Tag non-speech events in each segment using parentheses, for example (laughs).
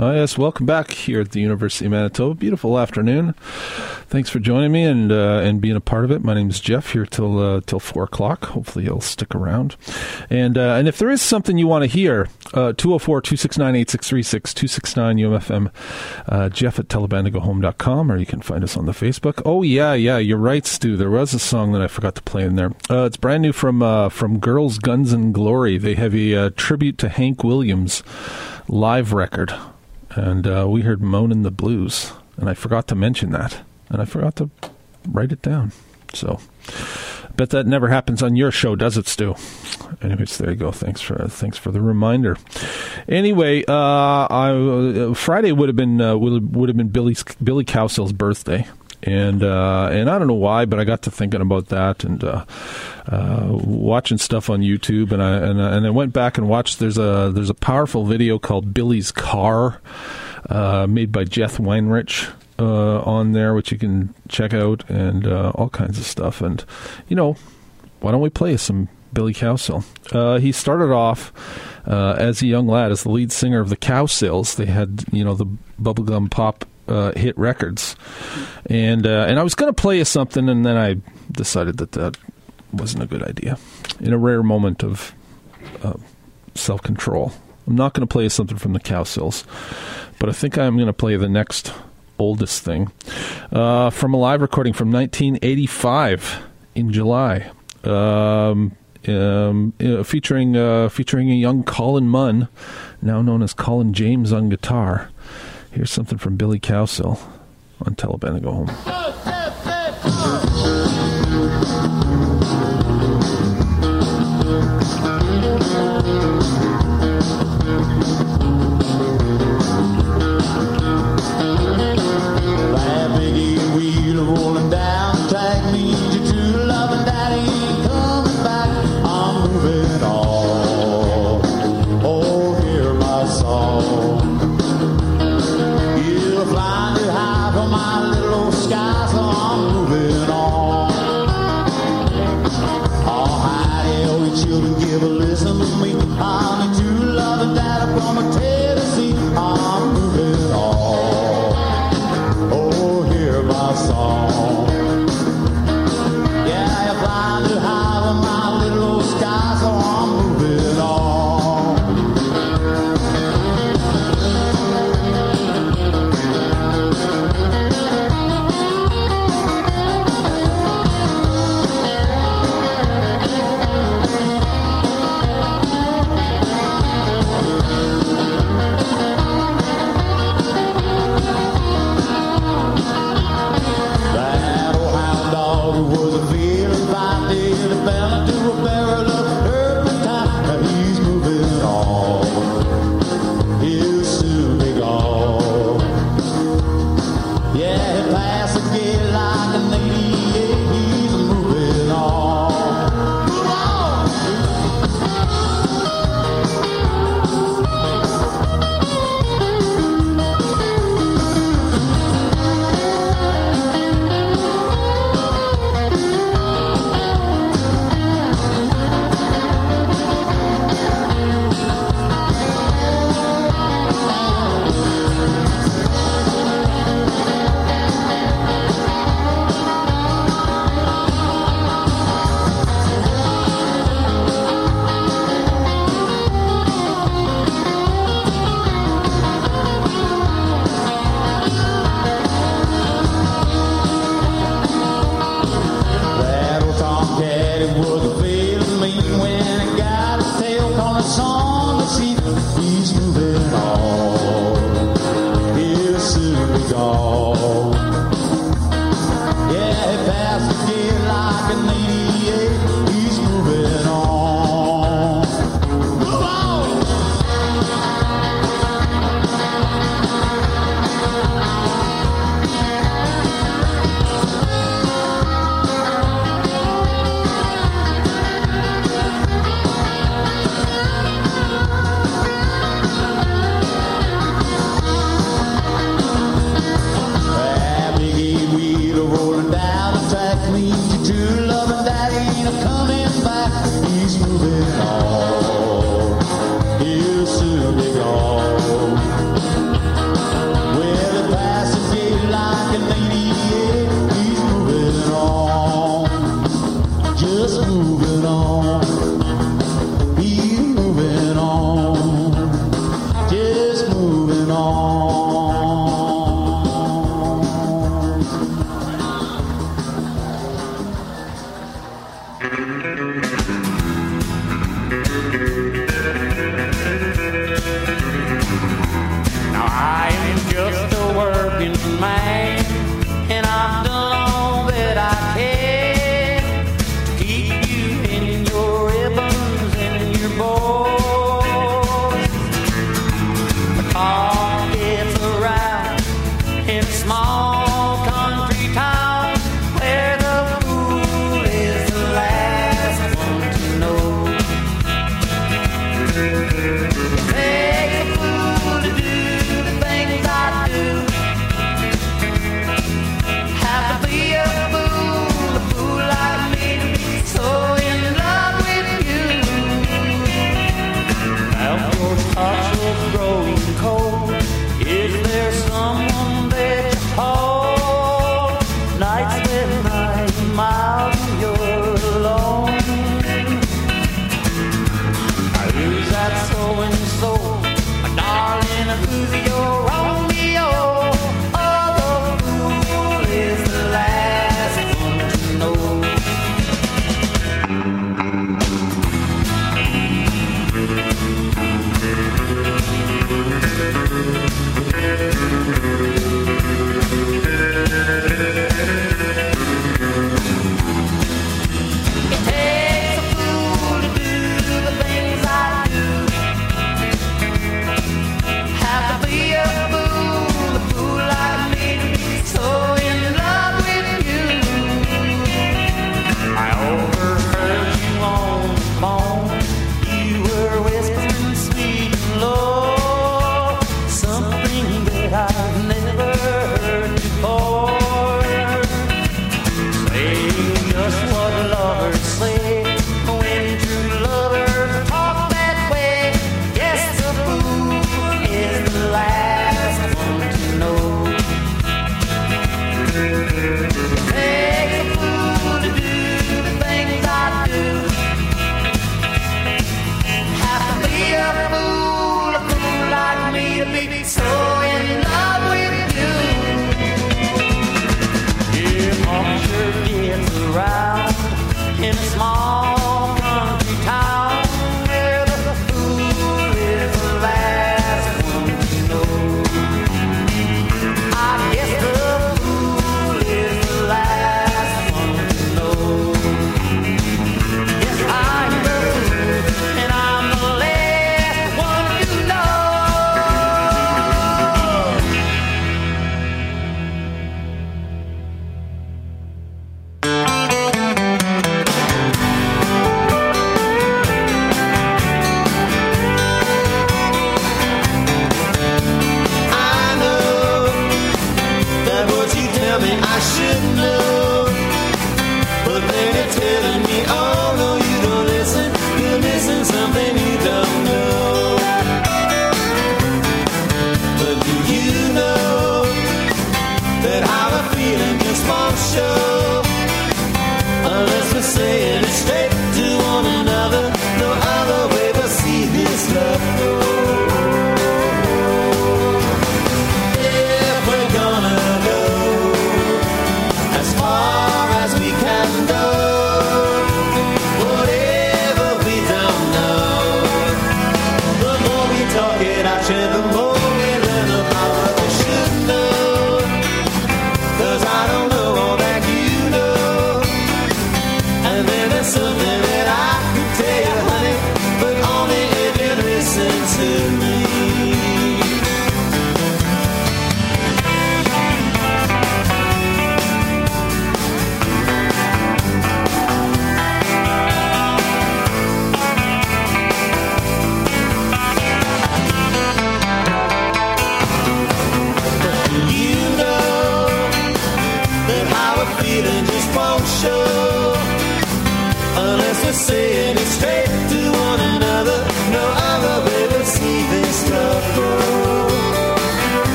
Oh, yes. Welcome back here at the University of Manitoba. Beautiful afternoon. Thanks for joining me and uh, and being a part of it. My name is Jeff here till uh, till four o'clock. Hopefully you'll stick around. And uh, and if there is something you want to hear, uh, 204 269 8636 269 UMFM, uh, Jeff at tellthebandtogohome.com, or you can find us on the Facebook. Oh, yeah, yeah, you're right, Stu. There was a song that I forgot to play in there. Uh, it's brand new from from Girls, Guns, and Glory. They have a tribute to Hank Williams live record and uh, we heard "Moanin' the Blues," and I forgot to mention that, and I forgot to write it down. So, bet that never happens on your show, does it, Stu? Anyways, there you go. Thanks for thanks for the reminder. Anyway, uh, I, uh, Friday would have been uh, would would have been Billy's Billy Cowsill's birthday and uh, and I don't know why, but I got to thinking about that and uh, uh, watching stuff on YouTube, and I and, and I went back and watched. There's a there's a powerful video called Billy's Car, uh, made by Jeff Weinrich. Uh, on there, which you can check out, and uh, all kinds of stuff. And you know, why don't we play some Billy Cowsill? he started off as a young lad as the lead singer of the Cowsills. They had you know the bubblegum pop uh, hit records, and uh, and I was going to play you something, and then I decided that that wasn't a good idea. In a rare moment of uh, self control, I'm not going to play you something from the Cowsills, but I think I'm going to play the next oldest thing uh, from a live recording from 1985 in July. Um, um, uh, featuring uh, featuring a young Colin Munn, now known as Colin James on guitar. Here's something from Billy Cowsill on Tell the Band to Go Home. (laughs)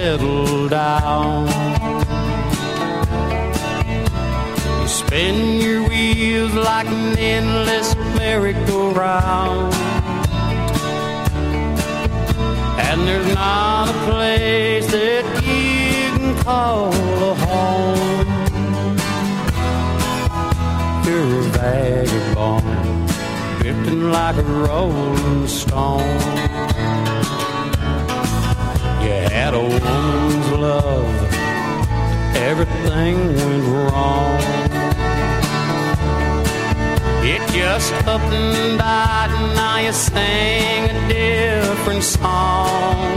settle down. You spin your wheels like an endless merry-go-round. And there's not a place that you can call a home. You're a vagabond, drifting like a rolling stone. Had a woman's love, everything went wrong. It just up and died, and now you sing a different song.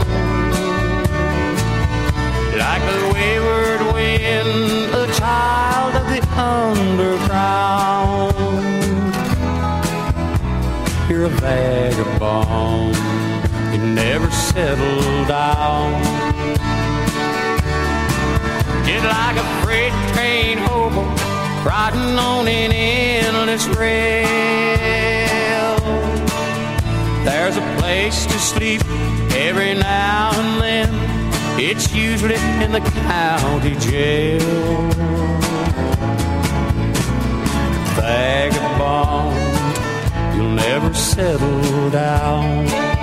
Like a wayward wind, a child of the underground. You're a vagabond, you never settle down. Like a freight train hobo, riding on an endless rail. There's a place to sleep every now and then. It's usually in the county jail. Vagabond, you'll never settle down.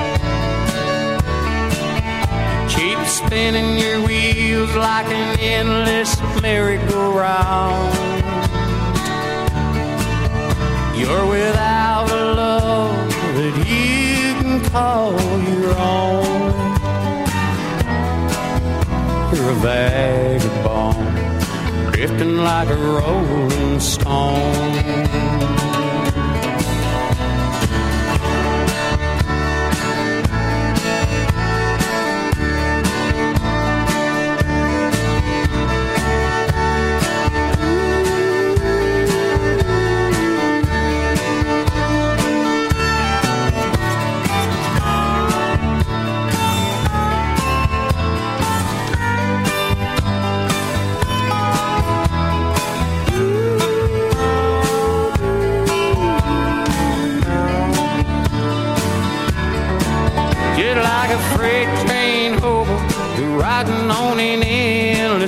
Spinning your wheels like an endless merry-go-round. You're without a love that you can call your own. You're a vagabond, drifting like a rolling stone.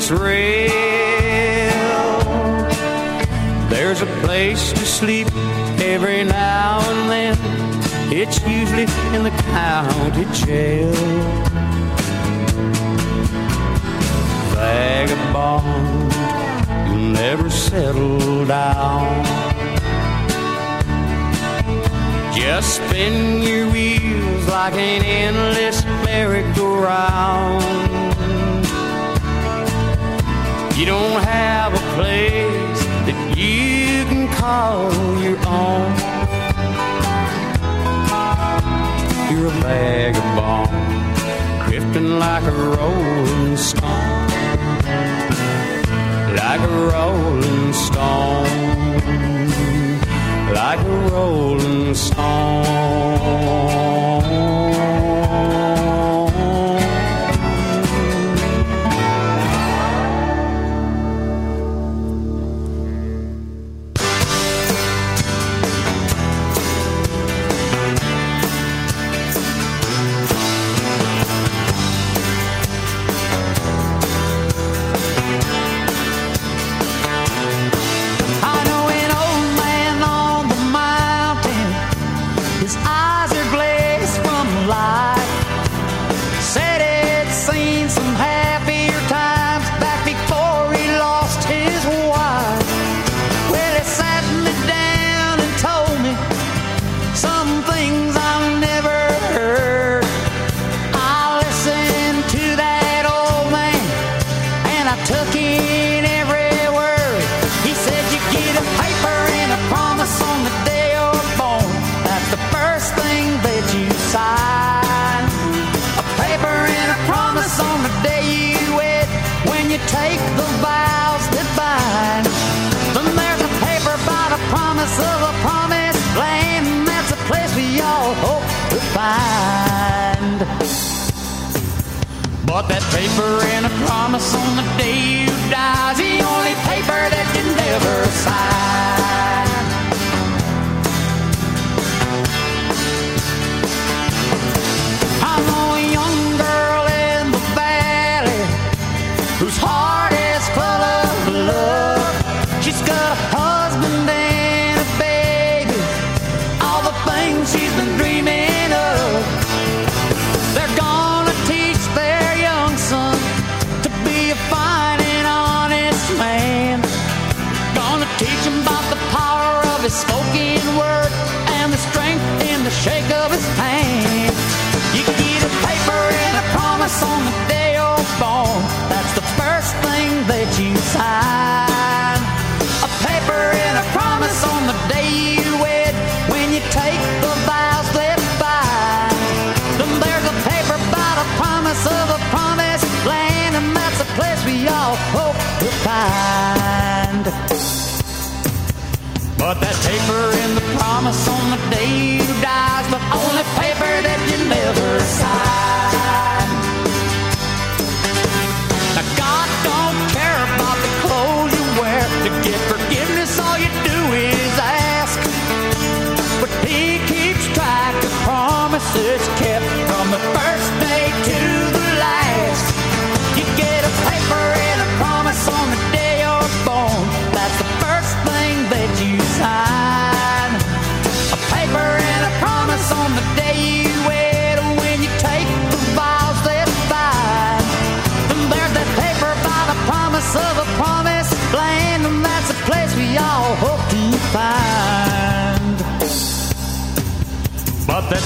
Endless rail. There's a place to sleep every now and then. It's usually in the county jail. Vagabond, you'll never settle down. Just spin your wheels like an endless merry-go-round. You don't have a place that you can call your own. You're a vagabond, drifting like a rolling stone, like a rolling stone like a rolling stone. is smoking But that paper in the promise on the day you die's the only paper that you never sign.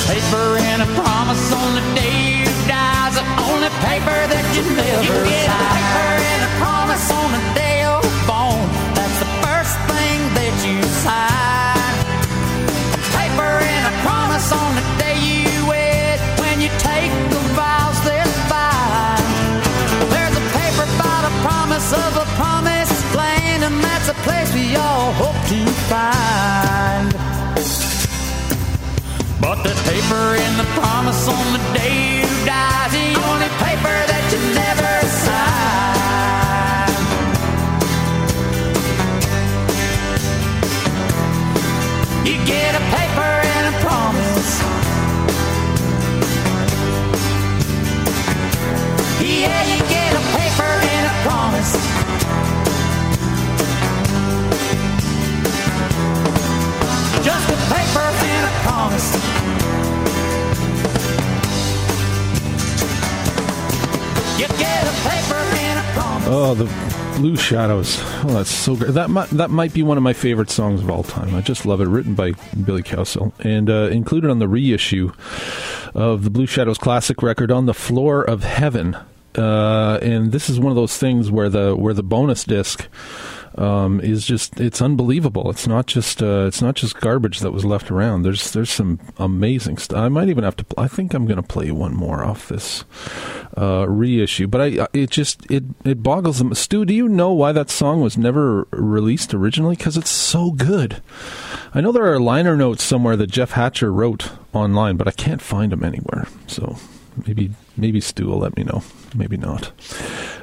Paper and a promise on the day you die's the only paper that you never you get sign. a paper and a promise on the day you're born. That's the first thing that you sign. A paper and a promise on the day you wed. When you take the vows that bind. There's a paper by the promise of a promised land, and that's a place we all hope to find. The in the promise on the day Oh, the Blue Shadows. Oh, that's so great. That might, that might be one of my favorite songs of all time. I just love it. Written by Billy Cowsill and uh, included on the reissue of the Blue Shadows classic record on the floor of heaven. Uh, and this is one of those things where the where the bonus disc um, is just it's unbelievable. It's not just uh, it's not just garbage that was left around. There's there's some amazing stuff. I might even have to. I think I'm going to play one more off this uh, reissue. But I it just it it boggles them. Stu, do you know why that song was never released originally? Because it's so good. I know there are liner notes somewhere that Jeff Hatcher wrote online, but I can't find them anywhere. So maybe maybe Stu will let me know. Maybe not.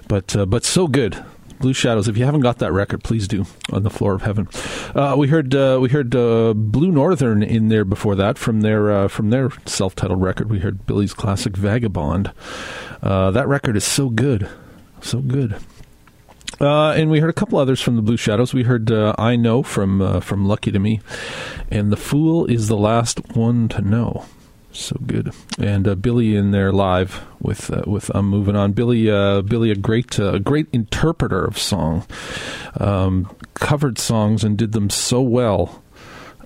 But uh, but so good. Blue Shadows. If you haven't got that record, please do. On the floor of heaven. Uh, we heard uh, we heard uh, Blue Northern in there before that from their uh, from their self titled record. We heard Billy's classic Vagabond. Uh, that record is so good, so good. Uh, and we heard a couple others from the Blue Shadows. We heard "I Know" from from Lucky to Me, and "The Fool Is the Last One to Know." So good, and uh, Billy in there live with uh, with I'm moving on. Billy, uh, Billy, a great uh, great interpreter of song, um, covered songs and did them so well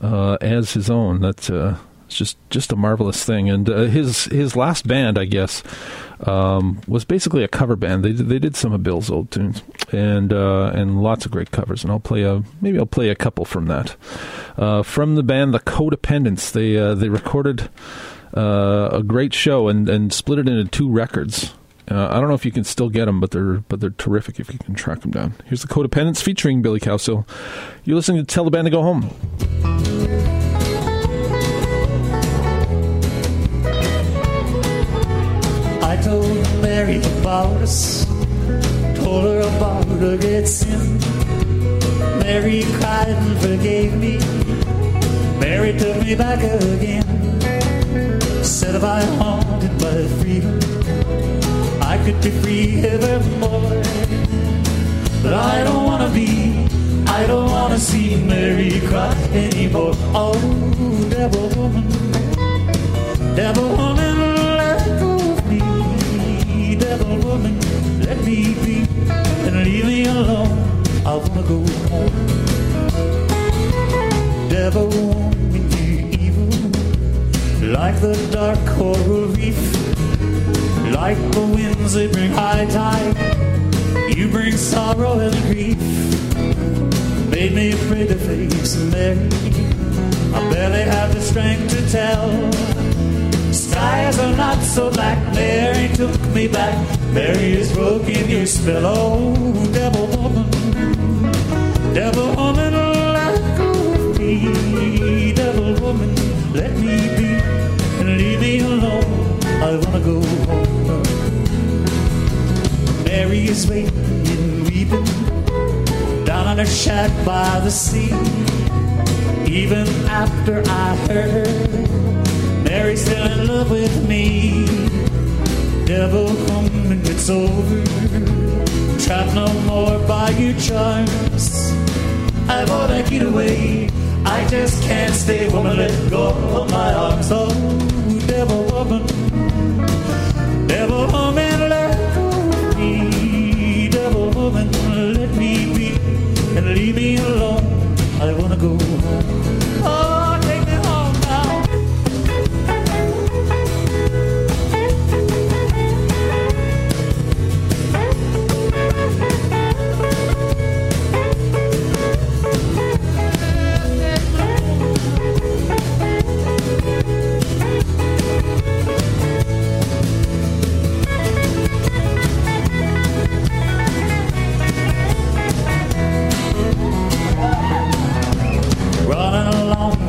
uh, as his own. That's uh, just just a marvelous thing. And his his last band, I guess, um, was basically a cover band. They they did some of Bill's old tunes and and lots of great covers. And I'll play a maybe I'll play a couple from that. From the band The Codependents, they they recorded uh, a great show and, and split it into two records. Uh, I don't know if you can still get them, but they're but they're terrific if you can track them down. Here's the Codependents featuring Billy Cowsill. You're listening to Tell the Band to Go Home. I told Mary about us, told her about her great sin. Mary cried and forgave me. Mary took me back again. Said if I haunted my freedom, I could be free evermore. But I don't wanna be, I don't wanna see Mary cry anymore. Oh, devil woman, devil woman, let go of me. Devil woman, let me be and leave me alone. I wanna go home. Devil woman, like the dark coral reef, like the winds that bring high tide. You bring sorrow and grief. Made me afraid to face Mary. I barely have the strength to tell. Skies are not so black. Mary took me back. Mary is broken your spell. Oh, devil woman, devil woman, let of me. I wanna go home. Mary is waiting and weeping down on her shack by the sea. Even after I heard Mary's still in love with me. Devil, come and it's over. Trapped no more by your charms. I wanna get away. I just can't stay, woman. Let go of my arms, oh devil woman devil woman, let go of. Devil woman, let me be and leave me alone. I wanna go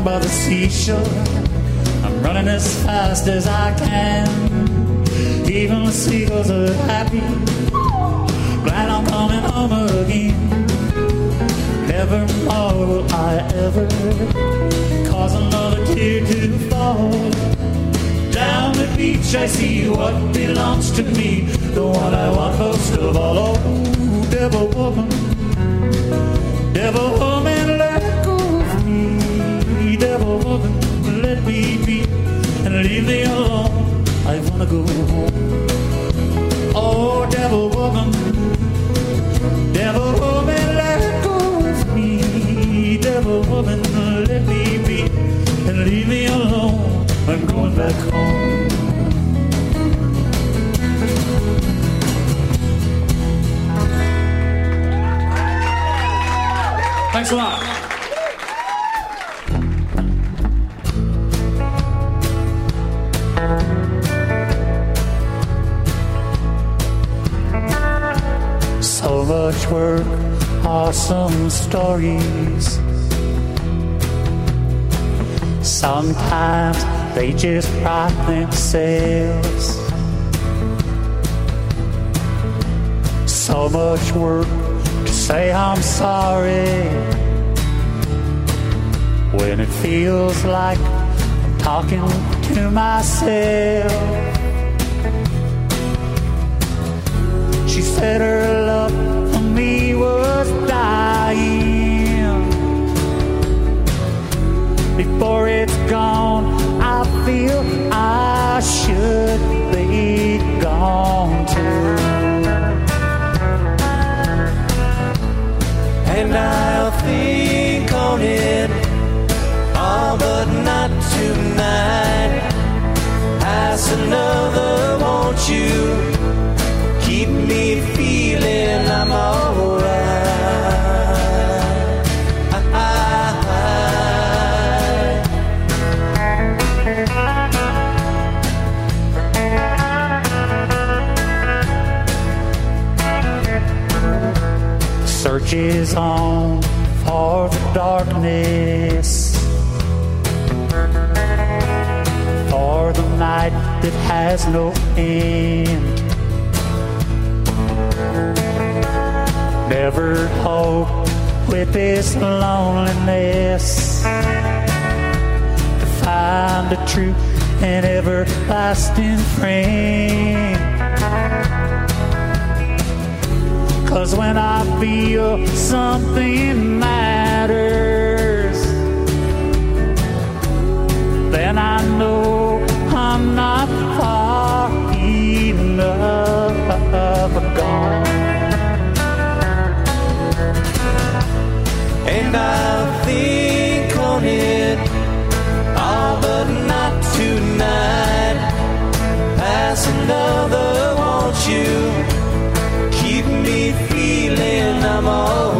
by the seashore. I'm running as fast as I can. Even the seagulls are happy. Glad I'm coming home again. Never more will I ever cause another tear to fall. Down the beach I see what belongs to me, the one I want most of all. Oh, devil woman. Go home. Oh, devil woman, devil woman, let go of me. Devil woman, let me be and leave me alone. I'm going back home. Thanks a lot. So much work, awesome stories. Sometimes they just write themselves. So much work to say I'm sorry when it feels like I'm talking to myself. She said her love Before it's gone, I feel I should be gone too. and I'll think on it. Oh, but not tonight. Ask another, won't you? Keep me feeling this loneliness to find a true and everlasting friend. Cause when I feel something matters, Ah, another, won't you? Keep me feeling I'm alright.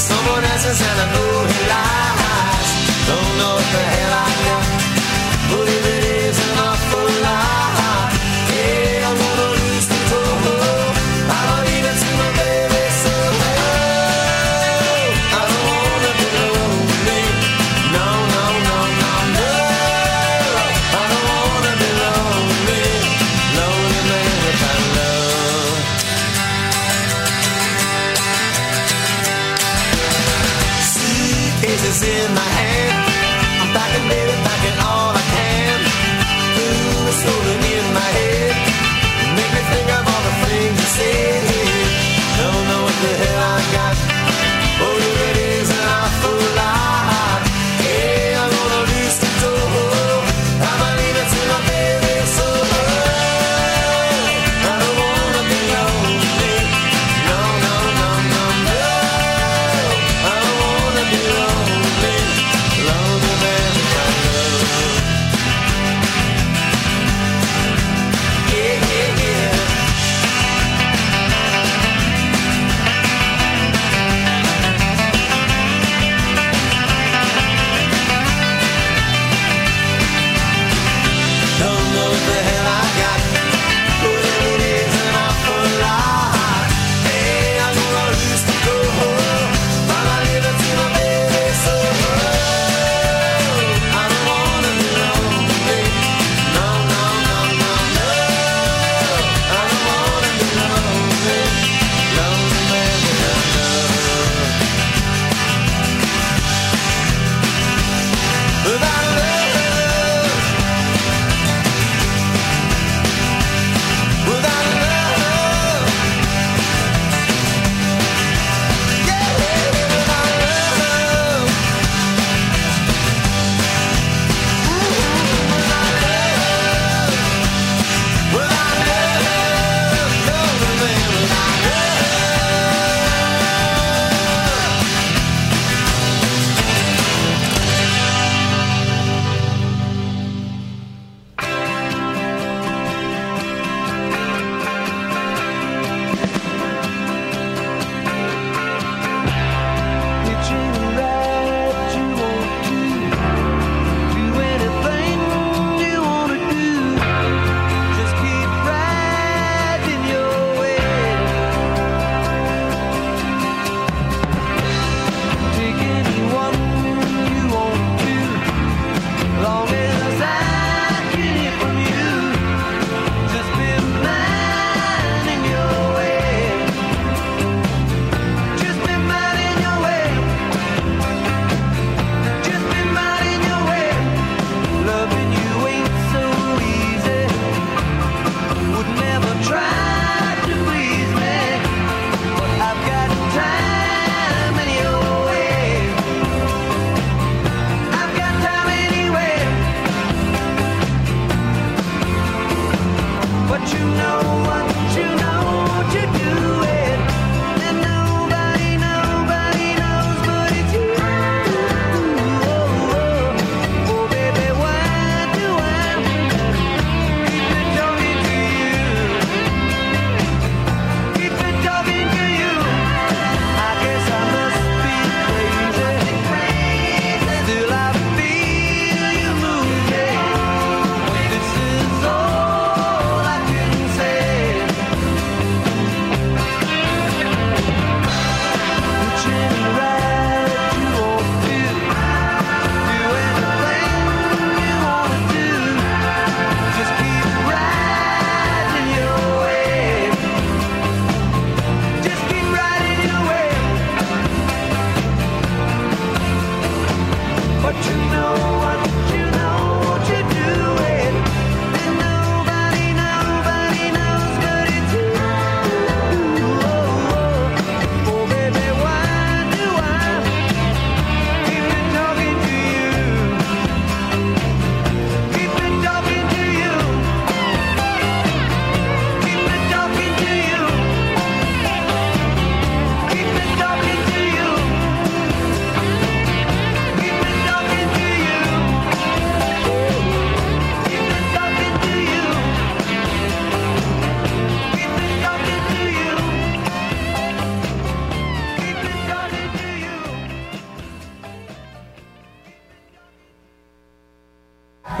someone else's and I know he lies. Don't know what the hell I've done.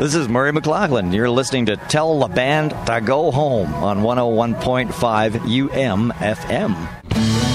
This is Murray McLauchlan. You're listening to Tell the Band to Go Home on 101.5 UMFM.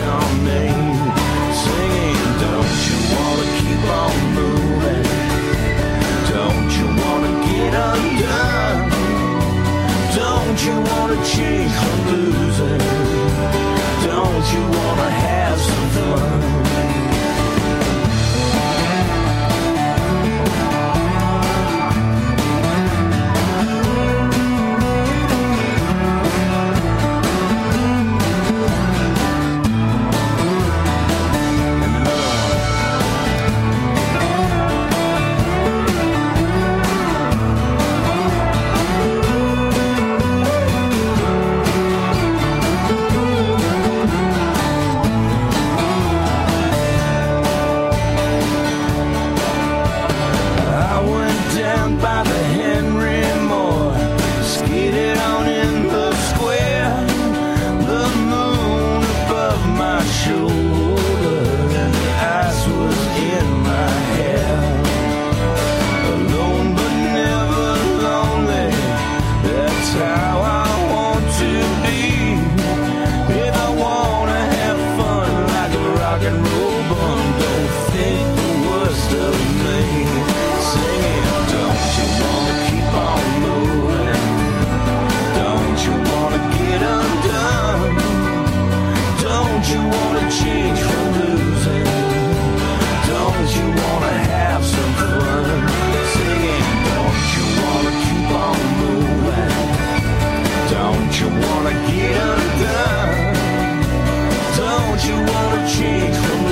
gone. wanna change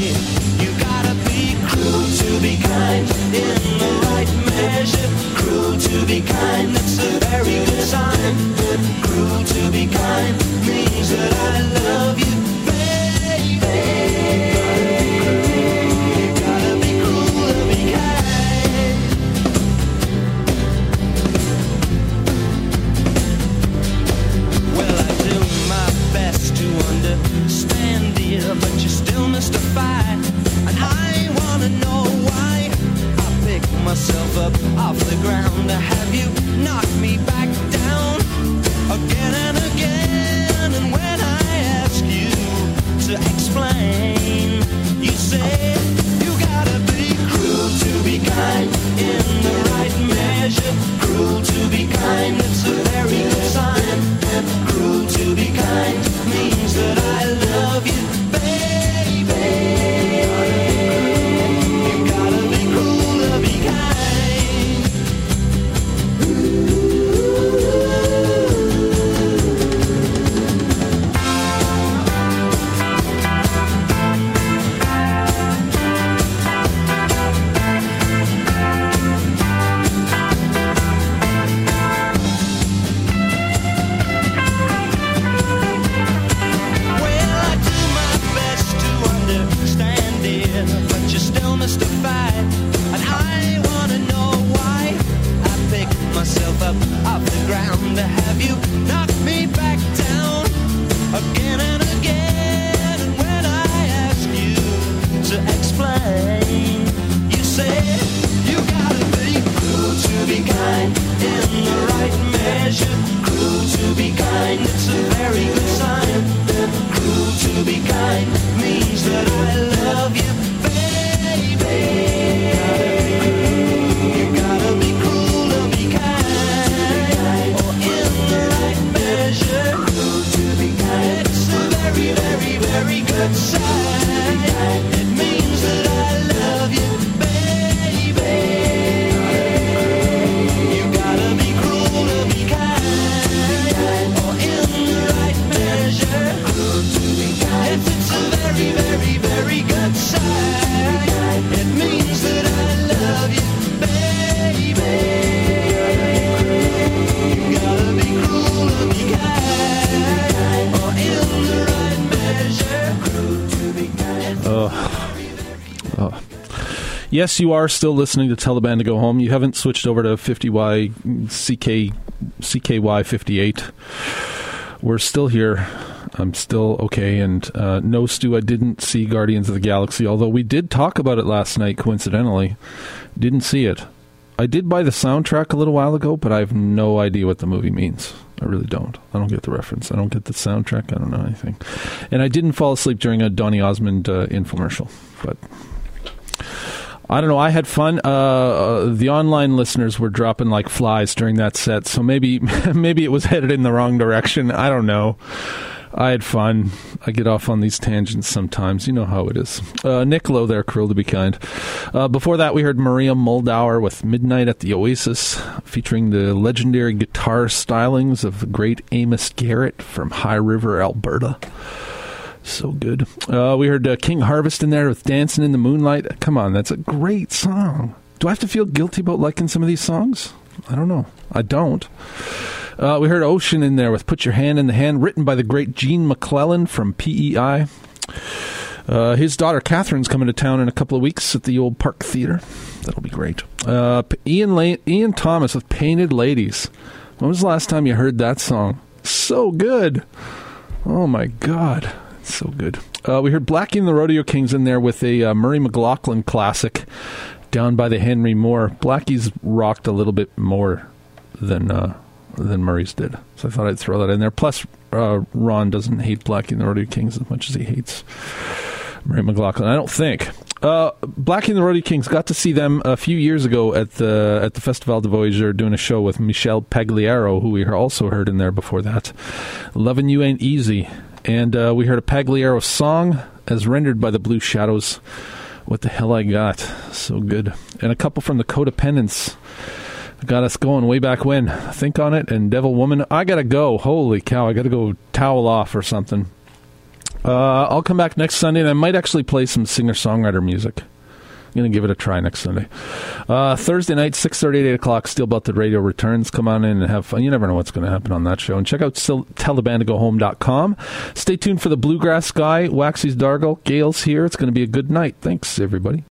you Yes, you are still listening to Tell the Band to Go Home. You haven't switched over to 50Y CK, CKY 58. We're still here. I'm still okay. And uh, no, Stu, I didn't see Guardians of the Galaxy, although we did talk about it last night, coincidentally. Didn't see it. I did buy the soundtrack a little while ago, but I have no idea what the movie means. I really don't. I don't get the reference. I don't get the soundtrack. I don't know anything. And I didn't fall asleep during a Donny Osmond uh, infomercial, but I don't know. I had fun. Uh, uh, the online listeners were dropping like flies during that set, so maybe (laughs) maybe it was headed in the wrong direction. I don't know. I had fun. I get off on these tangents sometimes. You know how it is. Uh, there, Cruel to Be Kind. Uh, before that, we heard Maria Muldaur with Midnight at the Oasis, featuring the legendary guitar stylings of the great Amos Garrett from High River, Alberta. So good. Uh, we heard uh, King Harvest in there with Dancing in the Moonlight. Come on, that's a great song. Do I have to feel guilty about liking some of these songs? I don't know. I don't. Uh, we heard Ocean in there with Put Your Hand in the Hand, written by the great Gene MacLellan from PEI. Uh, his daughter Catherine's coming to town in a couple of weeks at the old Park Theater. That'll be great. Uh, Ian La- Ian Thomas with Painted Ladies. When was the last time you heard that song? So good. Oh my god, so good. Uh, we heard Blackie and the Rodeo Kings in there with a uh, Murray McLauchlan classic, "Down by the Henry Moore." Blackie's rocked a little bit more than uh, than Murray's did, so I thought I'd throw that in there. Plus, uh, Ron doesn't hate Blackie and the Rodeo Kings as much as he hates Murray McLauchlan. I don't think. Uh, Blackie and the Rodeo Kings got to see them a few years ago at the at the Festival du Voyageur doing a show with Michel Pagliaro, who we also heard in there before that. Loving You Ain't Easy. And uh, we heard a Pagliaro song as rendered by the Blue Shadows. What the hell I got? So good. And a couple from the Codependents got us going way back when. Think on it and Devil Woman. I gotta go. Holy cow! I gotta go towel off or something. Uh, I'll come back next Sunday, and I might actually play some singer-songwriter music. I'm going to give it a try next Sunday. Uh, Thursday night, 6.30 8 o'clock, Steel Belted Radio returns. Come on in and have fun. You never know what's going to happen on that show. And check out still. Stay tuned for the Bluegrass Guy, Waxy's Dargle. Gail's here. It's going to be a good night. Thanks, everybody.